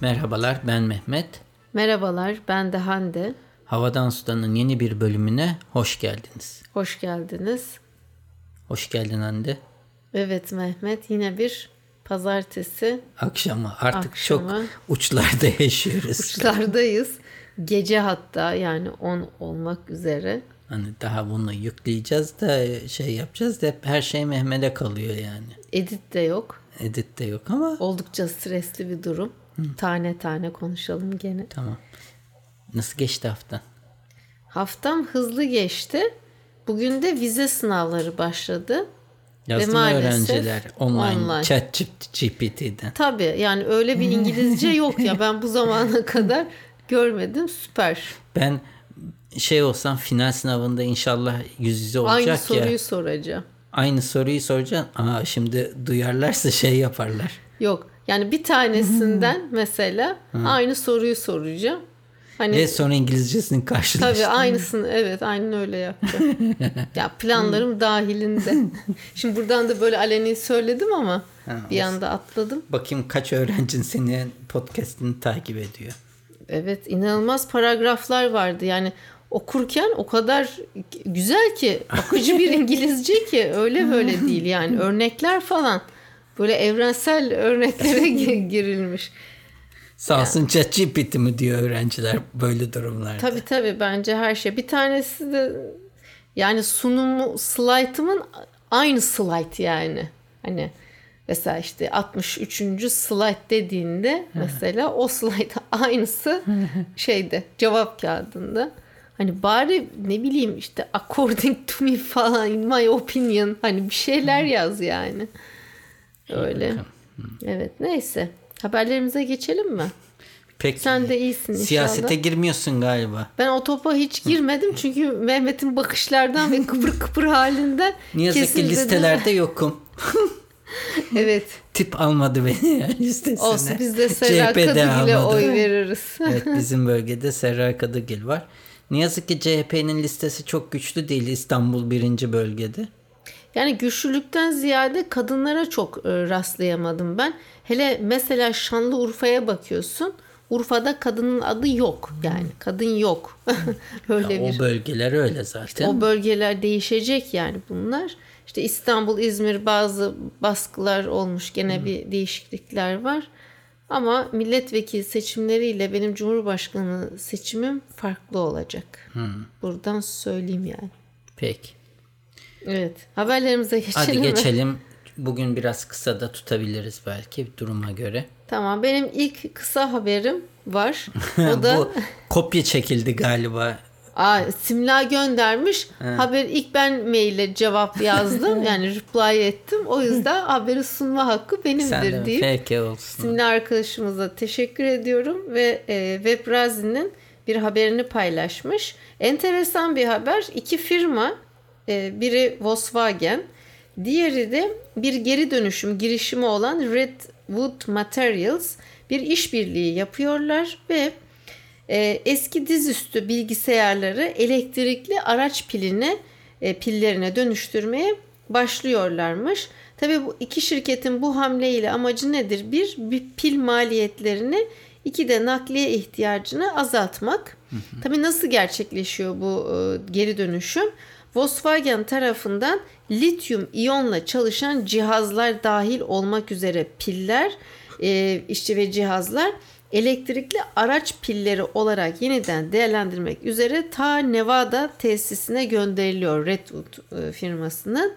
Merhabalar ben Mehmet. Merhabalar ben de Hande. Havadan Sudan'ın yeni bir bölümüne hoş geldiniz. Hoş geldiniz. Hoş geldin Hande. Evet Mehmet yine bir pazartesi Akşamı artık Akşamı. çok uçlarda yaşıyoruz. uçlardayız. Gece hatta yani 10 olmak üzere. Hani daha bunu yükleyeceğiz de şey yapacağız da hep her şey Mehmet'e kalıyor yani. Edit de yok. Edit de yok ama Oldukça stresli bir durum. Tane tane konuşalım gene. tamam. Nasıl geçti haftan? Haftam hızlı geçti. Bugün de vize sınavları başladı. Yazdı mı maalesef öğrenciler online, online. chat GPT'den? Tabii yani öyle bir İngilizce yok ya ben bu zamana kadar görmedim. Süper. Ben şey olsam final sınavında inşallah yüz yüze olacak Aynı ya. soruyu soracağım. Aynı soruyu soracaksın. Aa şimdi duyarlarsa şey yaparlar. Yok. Yani bir tanesinden mesela aynı soruyu soracağım. Hani Ve sonra İngilizcesini karşılaştır. tabii aynısını evet aynen öyle yapacağım. ya planlarım dahilinde. Şimdi buradan da böyle aleni söyledim ama bir anda atladım. Bakayım kaç öğrencin senin podcast'ini takip ediyor. Evet inanılmaz paragraflar vardı. Yani okurken o kadar güzel ki akıcı bir İngilizce ki öyle böyle değil yani örnekler falan böyle evrensel örneklere gi- girilmiş. Sağ olsun ChatGPT mi diyor öğrenciler böyle durumlarda. Tabii tabii bence her şey. Bir tanesi de yani sunumu slaytımın aynı slayt yani. Hani mesela işte 63. slayt dediğinde mesela o slayt aynısı şeyde cevap kağıdında. Hani bari ne bileyim işte according to me falan in my opinion hani bir şeyler yaz yani. Öyle. Evet neyse. Haberlerimize geçelim mi? Peki. Sen de iyisin inşallah. Siyasete girmiyorsun galiba. Ben o topa hiç girmedim çünkü Mehmet'in bakışlardan ve kıpır kıpır halinden Ne yazık ki listelerde yokum. Evet. Tip almadı beni ya listesine. Olsun biz de Serra Kadıgil'e oy veririz. evet bizim bölgede Serra Kadıgil var. Ne yazık ki CHP'nin listesi çok güçlü değil İstanbul birinci bölgede. Yani güçlülükten ziyade kadınlara çok e, rastlayamadım ben. Hele mesela Şanlıurfa'ya bakıyorsun. Urfa'da kadının adı yok yani. Kadın yok. Öyle Ya bir. O bölgeler öyle zaten. O bölgeler değişecek yani bunlar. İşte İstanbul, İzmir bazı baskılar olmuş. Gene bir değişiklikler var. Ama milletvekili seçimleriyle benim cumhurbaşkanı seçimim farklı olacak. Buradan söyleyeyim yani. Peki. Evet. Haberlerimize geçelim Hadi mi? geçelim. Bugün biraz kısa da tutabiliriz belki duruma göre. Tamam. Benim ilk kısa haberim var. O da Bu kopya çekildi galiba. Aa, Simla göndermiş. Haber ilk ben maille cevap yazdım. yani reply ettim. O yüzden haberi sunma hakkı Sen benimdir de deyip peki olsun. Simli arkadaşımıza teşekkür ediyorum ve e, Webrazi'nin bir haberini paylaşmış. Enteresan bir haber. İki firma, biri Volkswagen, diğeri de bir geri dönüşüm girişimi olan Redwood Materials bir işbirliği yapıyorlar ve e, eski dizüstü bilgisayarları elektrikli araç piline e, pillerine dönüştürmeye başlıyorlarmış. Tabii bu iki şirketin bu hamleyle amacı nedir? Bir, bir pil maliyetlerini, iki de nakliye ihtiyacını azaltmak. Tabii nasıl gerçekleşiyor bu e, geri dönüşüm? Volkswagen tarafından lityum iyonla çalışan cihazlar dahil olmak üzere piller e, işte ve cihazlar elektrikli araç pilleri olarak yeniden değerlendirmek üzere ta Nevada tesisine gönderiliyor Redwood e, firmasının.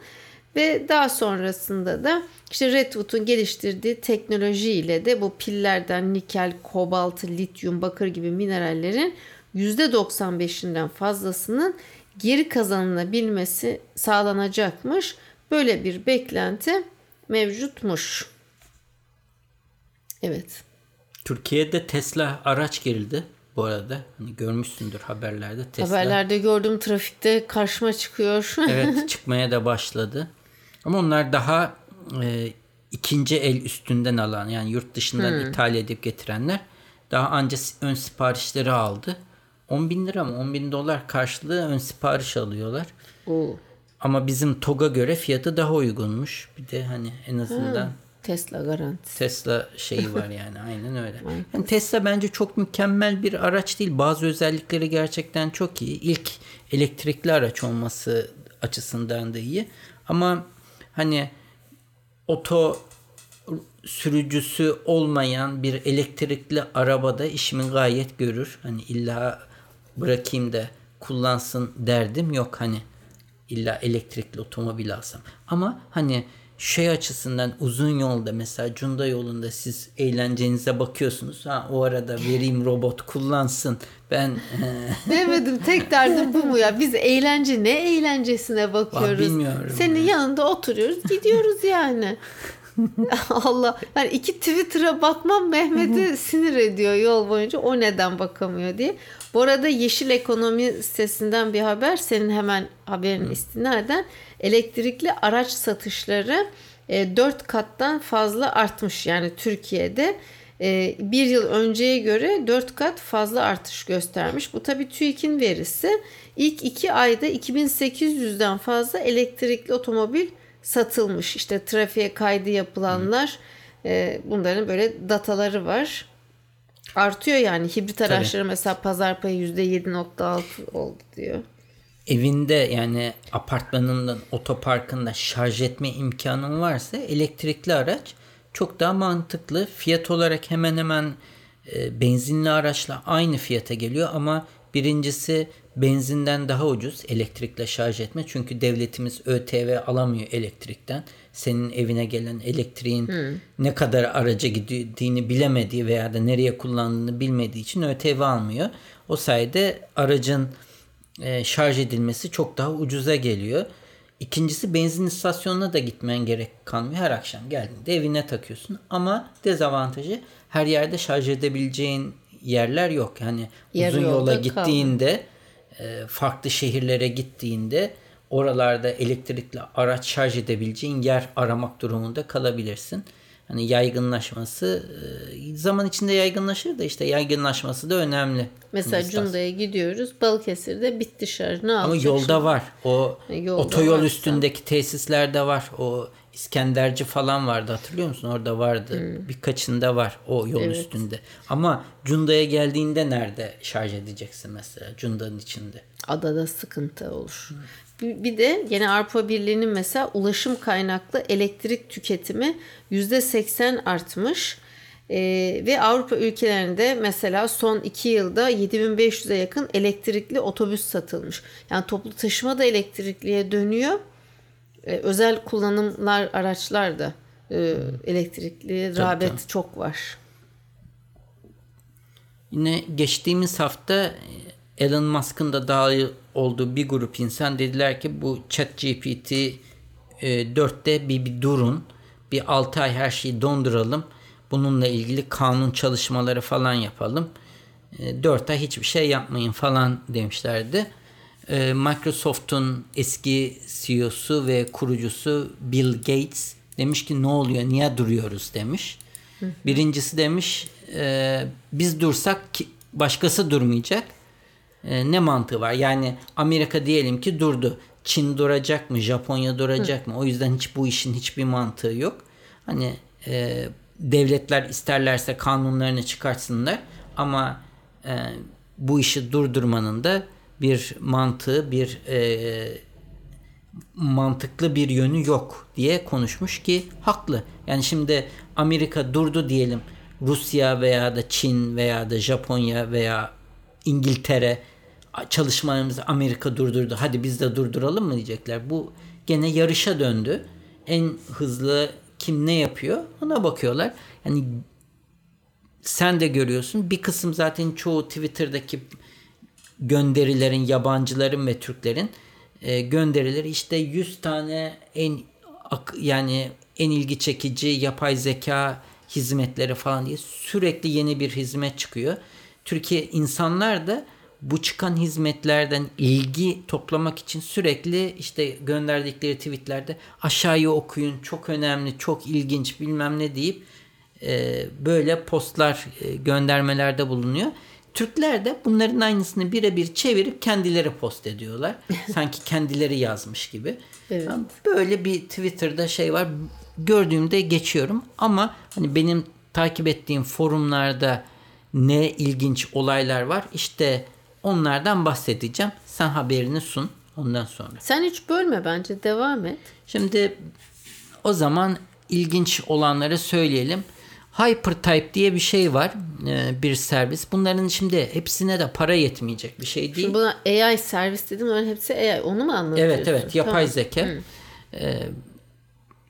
Ve daha sonrasında da işte Redwood'un geliştirdiği teknolojiyle de bu pillerden nikel, kobalt, lityum, bakır gibi minerallerin %95'inden fazlasının geri kazanılabilmesi sağlanacakmış. Böyle bir beklenti mevcutmuş. Evet. Türkiye'de Tesla araç girdi bu arada. Hani görmüşsündür haberlerde Tesla. Haberlerde gördüğüm trafikte karşıma çıkıyor. Evet çıkmaya da başladı. Ama onlar daha e, ikinci el üstünden alan yani yurt dışından ithal edip getirenler daha anca ön siparişleri aldı. 10 bin lira mı 10 bin dolar karşılığı ön sipariş alıyorlar. Oo. Ama bizim TOG'a göre fiyatı daha uygunmuş. Bir de hani en azından Tesla garantisi. Tesla şeyi var yani aynen öyle. Yani Tesla bence çok mükemmel bir araç değil. Bazı özellikleri gerçekten çok iyi. İlk elektrikli araç olması açısından da iyi. Ama hani oto sürücüsü olmayan bir elektrikli arabada işimi gayet görür. Hani illa bırakayım da kullansın derdim yok hani illa elektrikli otomobil alsam. Ama hani şey açısından uzun yolda mesela Cunda yolunda siz eğlencenize bakıyorsunuz. Ha o arada vereyim robot kullansın. Ben Demedim tek derdim bu mu ya? Biz eğlence ne eğlencesine bakıyoruz. bilmiyorum Senin ya. yanında oturuyoruz gidiyoruz yani. Allah. Yani iki Twitter'a bakmam Mehmet'i sinir ediyor yol boyunca. O neden bakamıyor diye. Bu arada Yeşil Ekonomi sitesinden bir haber. Senin hemen haberin istinaden elektrikli araç satışları 4 kattan fazla artmış. Yani Türkiye'de e, bir yıl önceye göre 4 kat fazla artış göstermiş. Bu tabii TÜİK'in verisi. İlk 2 ayda 2800'den fazla elektrikli otomobil satılmış. İşte trafiğe kaydı yapılanlar e, bunların böyle dataları var. Artıyor yani hibrit araçları mesela pazar payı %7.6 oldu diyor. evinde yani apartmanında otoparkında şarj etme imkanın varsa elektrikli araç çok daha mantıklı. Fiyat olarak hemen hemen e, benzinli araçla aynı fiyata geliyor ama birincisi benzinden daha ucuz elektrikle şarj etme. Çünkü devletimiz ÖTV alamıyor elektrikten. Senin evine gelen elektriğin ne kadar araca gittiğini bilemediği veya da nereye kullandığını bilmediği için ÖTV almıyor. O sayede aracın e, şarj edilmesi çok daha ucuza geliyor. İkincisi benzin istasyonuna da gitmen gerek kalmıyor. Her akşam geldiğinde evine takıyorsun. Ama dezavantajı her yerde şarj edebileceğin yerler yok. Yani Yarı uzun yola gittiğinde e, farklı şehirlere gittiğinde oralarda elektrikli araç şarj edebileceğin yer aramak durumunda kalabilirsin. Hani yaygınlaşması e, zaman içinde yaygınlaşır da işte yaygınlaşması da önemli. Mesela. Cunda'ya gidiyoruz. Balıkesir'de bitti şarj. Ne Ama yolda şimdi? var. O E, yolda otoyol varsa. üstündeki tesislerde var. O İskenderci falan vardı hatırlıyor musun? Orada vardı. Birkaçında var o yol Hmm. Evet. üstünde. Ama Cunda'ya geldiğinde nerede şarj edeceksin mesela Cunda'nın içinde? adada sıkıntı olur. Bir bir de yine Avrupa Birliği'nin mesela ulaşım kaynaklı elektrik tüketimi %80 artmış. Ee, ve Avrupa ülkelerinde mesela son 2 yılda 7500'e yakın elektrikli otobüs satılmış. Yani toplu taşıma da elektrikliye dönüyor. Ee, özel kullanımlar araçlar da e, elektrikli rağbet tabii. çok var. Yine geçtiğimiz hafta e, Elon Musk'ın da dahil olduğu bir grup insan dediler ki bu ChatGPT e, 4'te bir, bir durun. Bir 6 ay her şeyi donduralım. Bununla ilgili kanun çalışmaları falan yapalım. E, 4 ay hiçbir şey yapmayın falan demişlerdi. E, Microsoft'un eski CEO'su ve kurucusu Bill Gates demiş ki ne oluyor niye duruyoruz demiş. Birincisi demiş e, biz dursak ki- başkası durmayacak. E, ne mantığı var? Yani Amerika diyelim ki durdu. Çin duracak mı? Japonya duracak mı? O yüzden hiç bu işin hiçbir mantığı yok. Hani e, devletler isterlerse kanunlarını çıkartsınlar ama e, bu işi durdurmanın da bir mantığı, bir e, mantıklı bir yönü yok diye konuşmuş ki haklı. Yani şimdi Amerika durdu diyelim. Rusya veya da Çin veya da Japonya veya İngiltere çalışmalarımızı Amerika durdurdu. Hadi biz de durduralım mı diyecekler. Bu gene yarışa döndü. En hızlı kim ne yapıyor ona bakıyorlar. Yani sen de görüyorsun. Bir kısım zaten çoğu Twitter'daki gönderilerin, yabancıların ve Türklerin e, gönderileri işte 100 tane en yani en ilgi çekici yapay zeka hizmetleri falan diye sürekli yeni bir hizmet çıkıyor. Türkiye insanlar da bu çıkan hizmetlerden ilgi toplamak için sürekli işte gönderdikleri tweetlerde aşağıya okuyun çok önemli çok ilginç bilmem ne deyip e, böyle postlar e, göndermelerde bulunuyor. Türkler de bunların aynısını birebir çevirip kendileri post ediyorlar. Sanki kendileri yazmış gibi. Evet. Yani böyle bir Twitter'da şey var. gördüğümde geçiyorum ama hani benim takip ettiğim forumlarda ne ilginç olaylar var işte onlardan bahsedeceğim. Sen haberini sun ondan sonra. Sen hiç bölme bence devam et. Şimdi o zaman ilginç olanları söyleyelim. Hypertype diye bir şey var. e, Bir servis. Bunların şimdi hepsine de para yetmeyecek bir şey değil. Şimdi buna AI servis dedim. Onların hepsi AI. Onu mu anlatıyorsun? Evet evet yapay Tamam. zeka. Ee,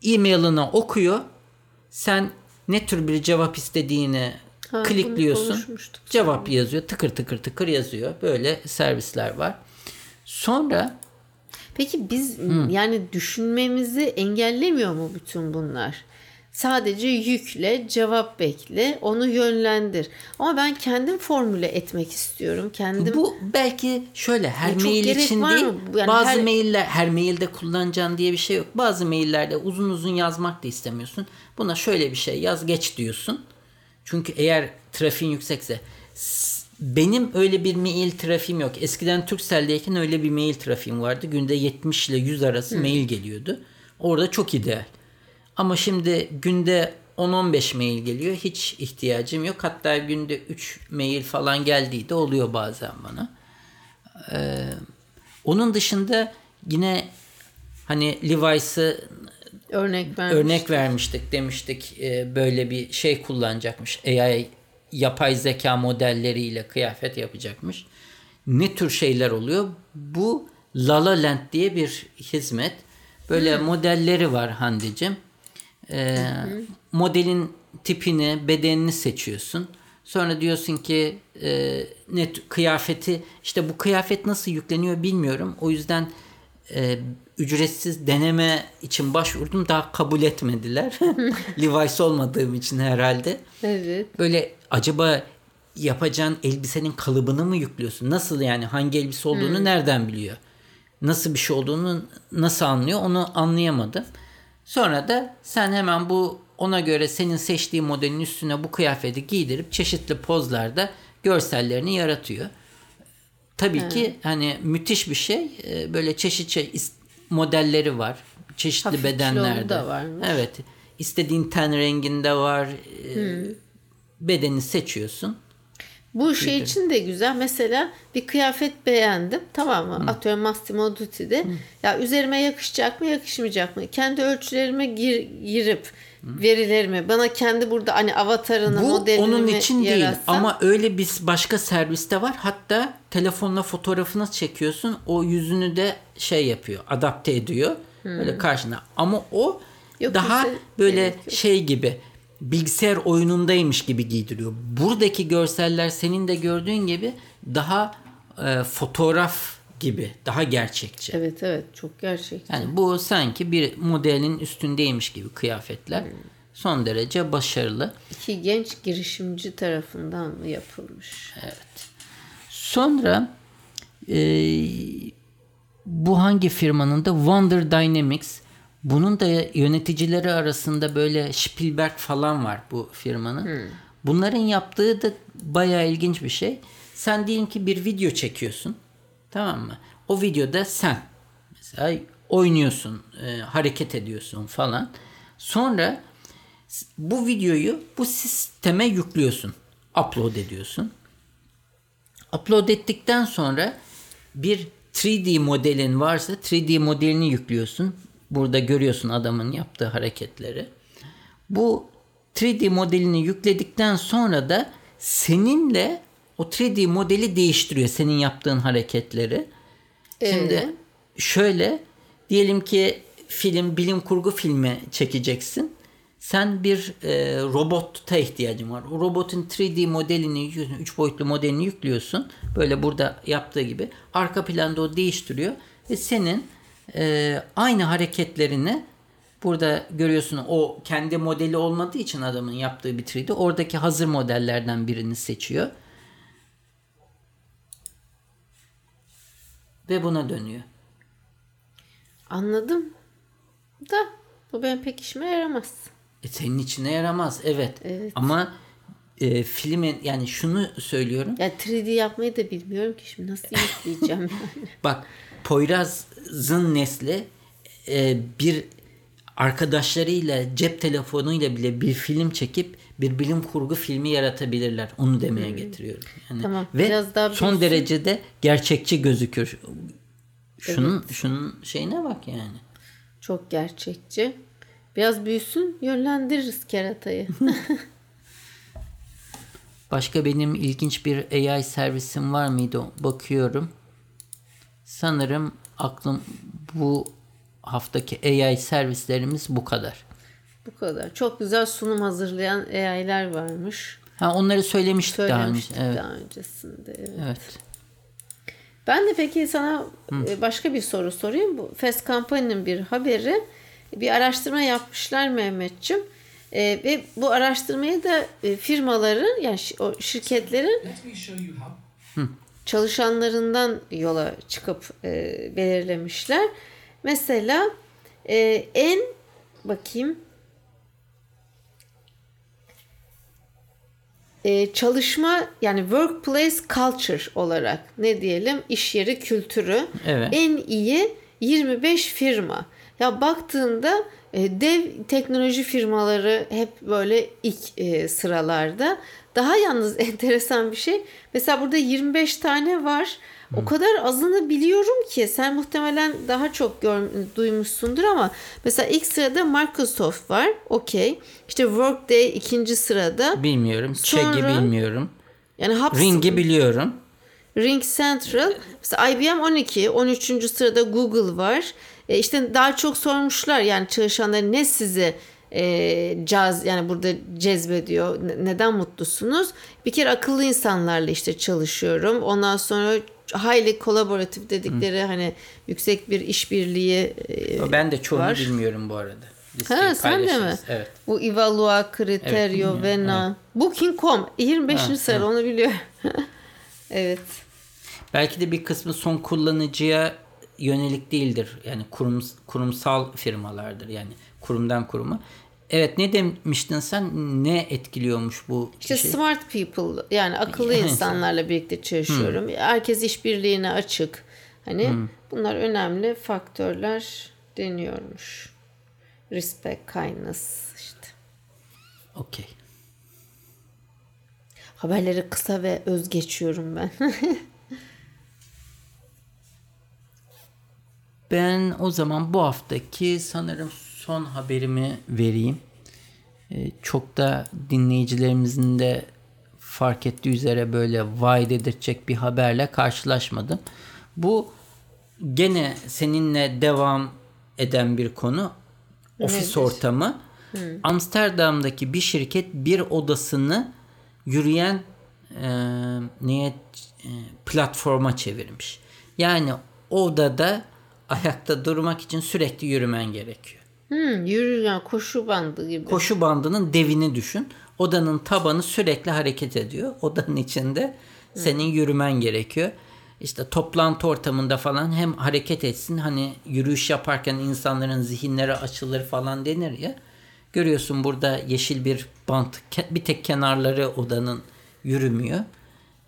e-mailini okuyor. Sen ne tür bir cevap istediğini Ha, klikliyorsun. Cevap yazıyor. Tıkır tıkır tıkır yazıyor. Böyle servisler var. Sonra Peki biz yani düşünmemizi engellemiyor mu bütün bunlar? Sadece yükle, cevap bekle, onu yönlendir. Ama ben kendim formüle etmek istiyorum. Kendim bu belki şöyle her çok mail için değil. Yani bazı her- mailler her mailde kullanacağın diye bir şey yok. Bazı maillerde uzun uzun yazmak da istemiyorsun. Buna şöyle bir şey yaz geç diyorsun. Çünkü eğer trafiğin yüksekse benim öyle bir mail trafiğim yok. Eskiden Turkcell'deyken öyle bir mail trafiğim vardı. Günde 70 ile 100 arası mail geliyordu. Orada çok ideal. Ama şimdi günde 10-15 mail geliyor. Hiç ihtiyacım yok. Hatta günde 3 mail falan geldiği de oluyor bazen bana. Ee, onun dışında yine hani Levi's'ı örnek vermiş. örnek vermiştik demiştik e, böyle bir şey kullanacakmış. AI yapay zeka modelleriyle kıyafet yapacakmış. Ne tür şeyler oluyor? Bu La La Land diye bir hizmet. Böyle modelleri var Hande'cim. Ee, modelin tipini, bedenini seçiyorsun. Sonra diyorsun ki e, ne t- kıyafeti işte bu kıyafet nasıl yükleniyor bilmiyorum. O yüzden e, ücretsiz deneme için başvurdum. Daha kabul etmediler. Levi's olmadığım için herhalde. Evet. Böyle acaba yapacağın elbisenin kalıbını mı yüklüyorsun? Nasıl yani hangi elbise olduğunu nereden biliyor? Nasıl bir şey olduğunu nasıl anlıyor onu anlayamadım. Sonra da sen hemen bu ona göre senin seçtiği modelin üstüne bu kıyafeti giydirip çeşitli pozlarda görsellerini yaratıyor. Tabii ki hani müthiş bir şey. Ee, Böyle çeşit is- modelleri var. Çeşitli Hafif bedenlerde. da varmış. Evet. İstediğin ten renginde var. Ee, Bedeni seçiyorsun. Bu şey için de güzel. Mesela bir kıyafet beğendim. Tamam mı? Atıyorum Massimo Dutti'de. Ya üzerime yakışacak mı, yakışmayacak mı? Kendi ölçülerime gir, girip verilerimi bana kendi burada hani avatarını, Bu modelini onun için değil yaratsam? ama öyle bir başka serviste var. Hatta telefonla fotoğrafını çekiyorsun. O yüzünü de şey yapıyor, adapte ediyor. Böyle karşına. Ama o Yok, daha böyle şey gibi bilgisayar oyunundaymış gibi giydiriyor. Buradaki görseller senin de gördüğün gibi daha e, fotoğraf gibi, daha gerçekçi. Evet evet çok gerçek. Yani bu sanki bir modelin üstündeymiş gibi kıyafetler. Son derece başarılı. İki genç girişimci tarafından mı yapılmış? Sonra e, bu hangi firmanın da Wonder Dynamics bunun da yöneticileri arasında böyle Spielberg falan var bu firmanın. Bunların yaptığı da bayağı ilginç bir şey. Sen diyelim ki bir video çekiyorsun. Tamam mı? O videoda sen mesela oynuyorsun, e, hareket ediyorsun falan. Sonra bu videoyu bu sisteme yüklüyorsun. Upload ediyorsun. Upload ettikten sonra bir 3D modelin varsa 3D modelini yüklüyorsun. Burada görüyorsun adamın yaptığı hareketleri. Bu 3D modelini yükledikten sonra da seninle o 3D modeli değiştiriyor senin yaptığın hareketleri. Şimdi Ee? şöyle diyelim ki film bilim kurgu filmi çekeceksin. Sen bir e, robota ihtiyacın var. O robotun 3D modelini, 3 boyutlu modelini yüklüyorsun. Böyle burada yaptığı gibi. Arka planda o değiştiriyor. Ve senin e, aynı hareketlerini burada görüyorsun. O kendi modeli olmadığı için adamın yaptığı bir 3D. Oradaki hazır modellerden birini seçiyor. Ve buna dönüyor. Anladım. Da bu benim pek işime yaramaz. E, senin içine yaramaz evet. Evet. Ama e, filmin yani şunu söylüyorum. Ya 3D yapmayı da bilmiyorum ki şimdi nasıl yükleyeceğim yani. Bak Poyraz'ın nesli e, bir arkadaşlarıyla cep telefonuyla bile bir film çekip bir bilim kurgu filmi yaratabilirler. Onu demeye getiriyorum. Yani Tamam, Ve biraz daha son büyüsün. derecede gerçekçi gözükür. Şunun şunun şeyine bak yani. Çok gerçekçi. Biraz büyüsün yönlendiririz keratayı. Başka benim ilginç bir AI servisim var mıydı? Bakıyorum. Sanırım aklım bu haftaki AI servislerimiz bu kadar. Bu kadar. Çok güzel sunum hazırlayan AI'ler varmış. Ha onları söylemiştik, daha önce. Söylemiştik Evet. daha öncesinde. evet. evet. Ben de peki sana e, başka bir soru sorayım. Bu Fast Company'nin bir haberi. Bir araştırma yapmışlar Mehmetçim. E, ve bu araştırmayı da e, firmaların yani şirketlerin Let çalışanlarından yola çıkıp e, belirlemişler. Mesela e, en bakayım e, çalışma yani workplace culture olarak ne diyelim iş yeri kültürü Evet. en iyi 25 firma. Ya baktığında e, dev teknoloji firmaları hep böyle ilk e, sıralarda. Daha yalnız enteresan bir şey. Mesela burada 25 tane var. O kadar azını biliyorum ki sen muhtemelen daha çok gör, duymuşsundur ama mesela ilk sırada Microsoft var. Okey. İşte Workday ikinci sırada. Bilmiyorum. Çegi Sonra- bilmiyorum. Yani HubSpot, Ring'i biliyorum. Ring Central. Mesela IBM 12. 13. sırada Google var. E işte daha çok sormuşlar yani çalışanlar ne sizi e, caz yani burada cezbediyor. Ne- Neden mutlusunuz? Bir kere akıllı insanlarla işte çalışıyorum. Ondan sonra highly collaborative dedikleri hani yüksek bir işbirliği e, Ben de çoğunu var. bilmiyorum bu arada. Listeyi Ha sen de mi? Evet. Bu Evalua, Criterio, bilmiyorum. Vena, Booking.com 25. Ha, sırada onu biliyor. evet. Belki de bir kısmı son kullanıcıya yönelik değildir. Yani kurum, kurumsal firmalardır. Yani kurumdan kuruma. Evet ne demiştin sen? Ne etkiliyormuş bu İşte şey? smart people yani akıllı insanlarla birlikte çalışıyorum. Herkes işbirliğine açık. Hani bunlar önemli faktörler deniyormuş. Respect, kindness işte. Okey. Haberleri kısa ve öz geçiyorum ben. Ben o zaman bu haftaki sanırım son haberimi vereyim. Ee, çok da dinleyicilerimizin de fark ettiği üzere böyle vay dedirtecek bir haberle karşılaşmadım. Bu gene seninle devam eden bir konu. Ofis ortamı. Amsterdam'daki bir şirket bir odasını yürüyen e, neye e, platforma çevirmiş. Yani odada ayakta durmak için sürekli yürümen gerekiyor. hmm, yürüyen koşu bandı gibi. Koşu bandının devini düşün. Odanın tabanı sürekli hareket ediyor. Odanın içinde senin yürümen gerekiyor. İşte toplantı ortamında falan hem hareket etsin hani yürüyüş yaparken insanların zihinleri açılır falan denir ya. Görüyorsun burada yeşil bir bant bir tek kenarları odanın yürümüyor.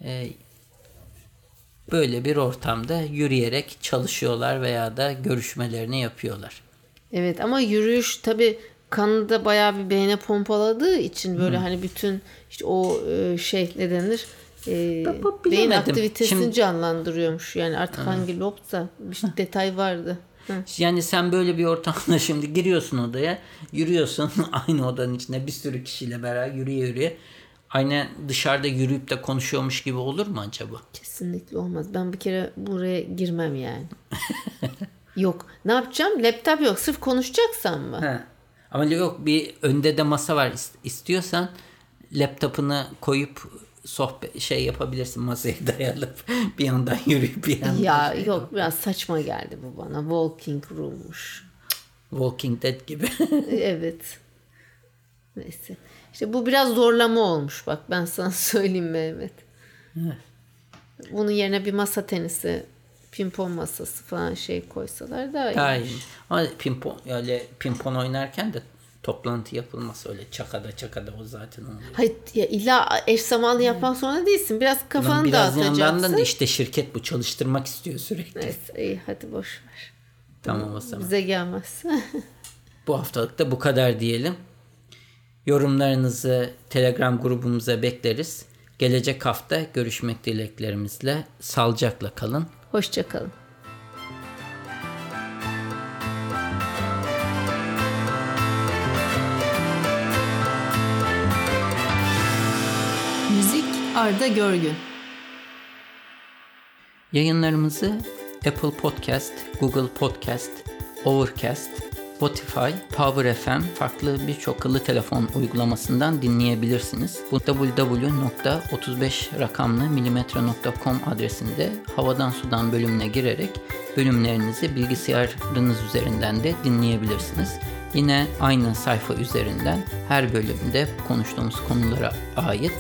Ee, böyle bir ortamda yürüyerek çalışıyorlar veya da görüşmelerini yapıyorlar. Evet ama yürüyüş tabi kanı da bayağı bir beyne pompaladığı için böyle hani bütün işte o e, şey ne denir? E, beyin aktivitesini Şimdi- canlandırıyormuş. Yani artık hangi lobsa bir şey- detay vardı. Hı. Yani sen böyle bir ortamda şimdi giriyorsun odaya, yürüyorsun aynı odanın içinde bir sürü kişiyle beraber yürüye yürüye. Aynı dışarıda yürüyüp de konuşuyormuş gibi olur mu acaba? Kesinlikle olmaz. Ben bir kere buraya girmem yani. yok. Ne yapacağım? Laptop yok. Sırf konuşacaksam mı? He. Ama yok bir önde de masa var. İst- İstiyorsan laptopunu koyup sohbet şey yapabilirsin masaya dayalıp bir yandan yürüyüp bir yandan Ya şey yok biraz saçma geldi bu bana. Walking room'muş. Walking Dead gibi. evet. Neyse. İşte bu biraz zorlama olmuş bak ben sana söyleyeyim Mehmet. Bunun yerine bir masa tenisi, pimpon masası falan şey koysalar daha iyi. Daha iyi. Ama pimpon öyle pimpon oynarken de toplantı yapılmaz öyle çakada çakada o zaten oluyor. Hayır ya illa eş zamanlı yapmak zorunda değilsin. Biraz Ulan kafanı biraz yandan dağıtacaksın. da işte şirket bu çalıştırmak istiyor sürekli. Neyse iyi hadi boş ver. Tamam o zaman. Bize gelmez. Bu haftalık da bu kadar diyelim. Yorumlarınızı Telegram grubumuza bekleriz. Gelecek hafta görüşmek dileklerimizle. Sağlıcakla kalın. Hoşçakalın. Müzik Arda Görgün Yayınlarımızı Apple Podcast, Google Podcast, Overcast, Spotify, Power FM farklı birçok akıllı telefon uygulamasından dinleyebilirsiniz. Bu www.35 rakamlı adresinde havadan sudan bölümüne girerek bölümlerinizi bilgisayarınız üzerinden de dinleyebilirsiniz. Yine aynı sayfa üzerinden her bölümde konuştuğumuz konulara ait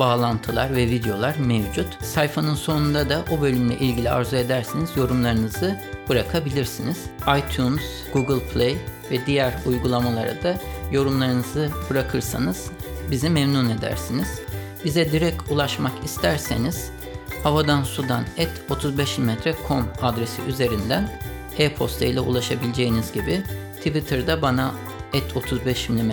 bağlantılar ve videolar mevcut. Sayfanın sonunda da o bölümle ilgili arzu ederseniz yorumlarınızı bırakabilirsiniz. iTunes, Google Play ve diğer uygulamalara da yorumlarınızı bırakırsanız bizi memnun edersiniz. Bize direkt ulaşmak isterseniz havadan sudan et 35mm.com adresi üzerinden e-posta ile ulaşabileceğiniz gibi Twitter'da bana et 35 mm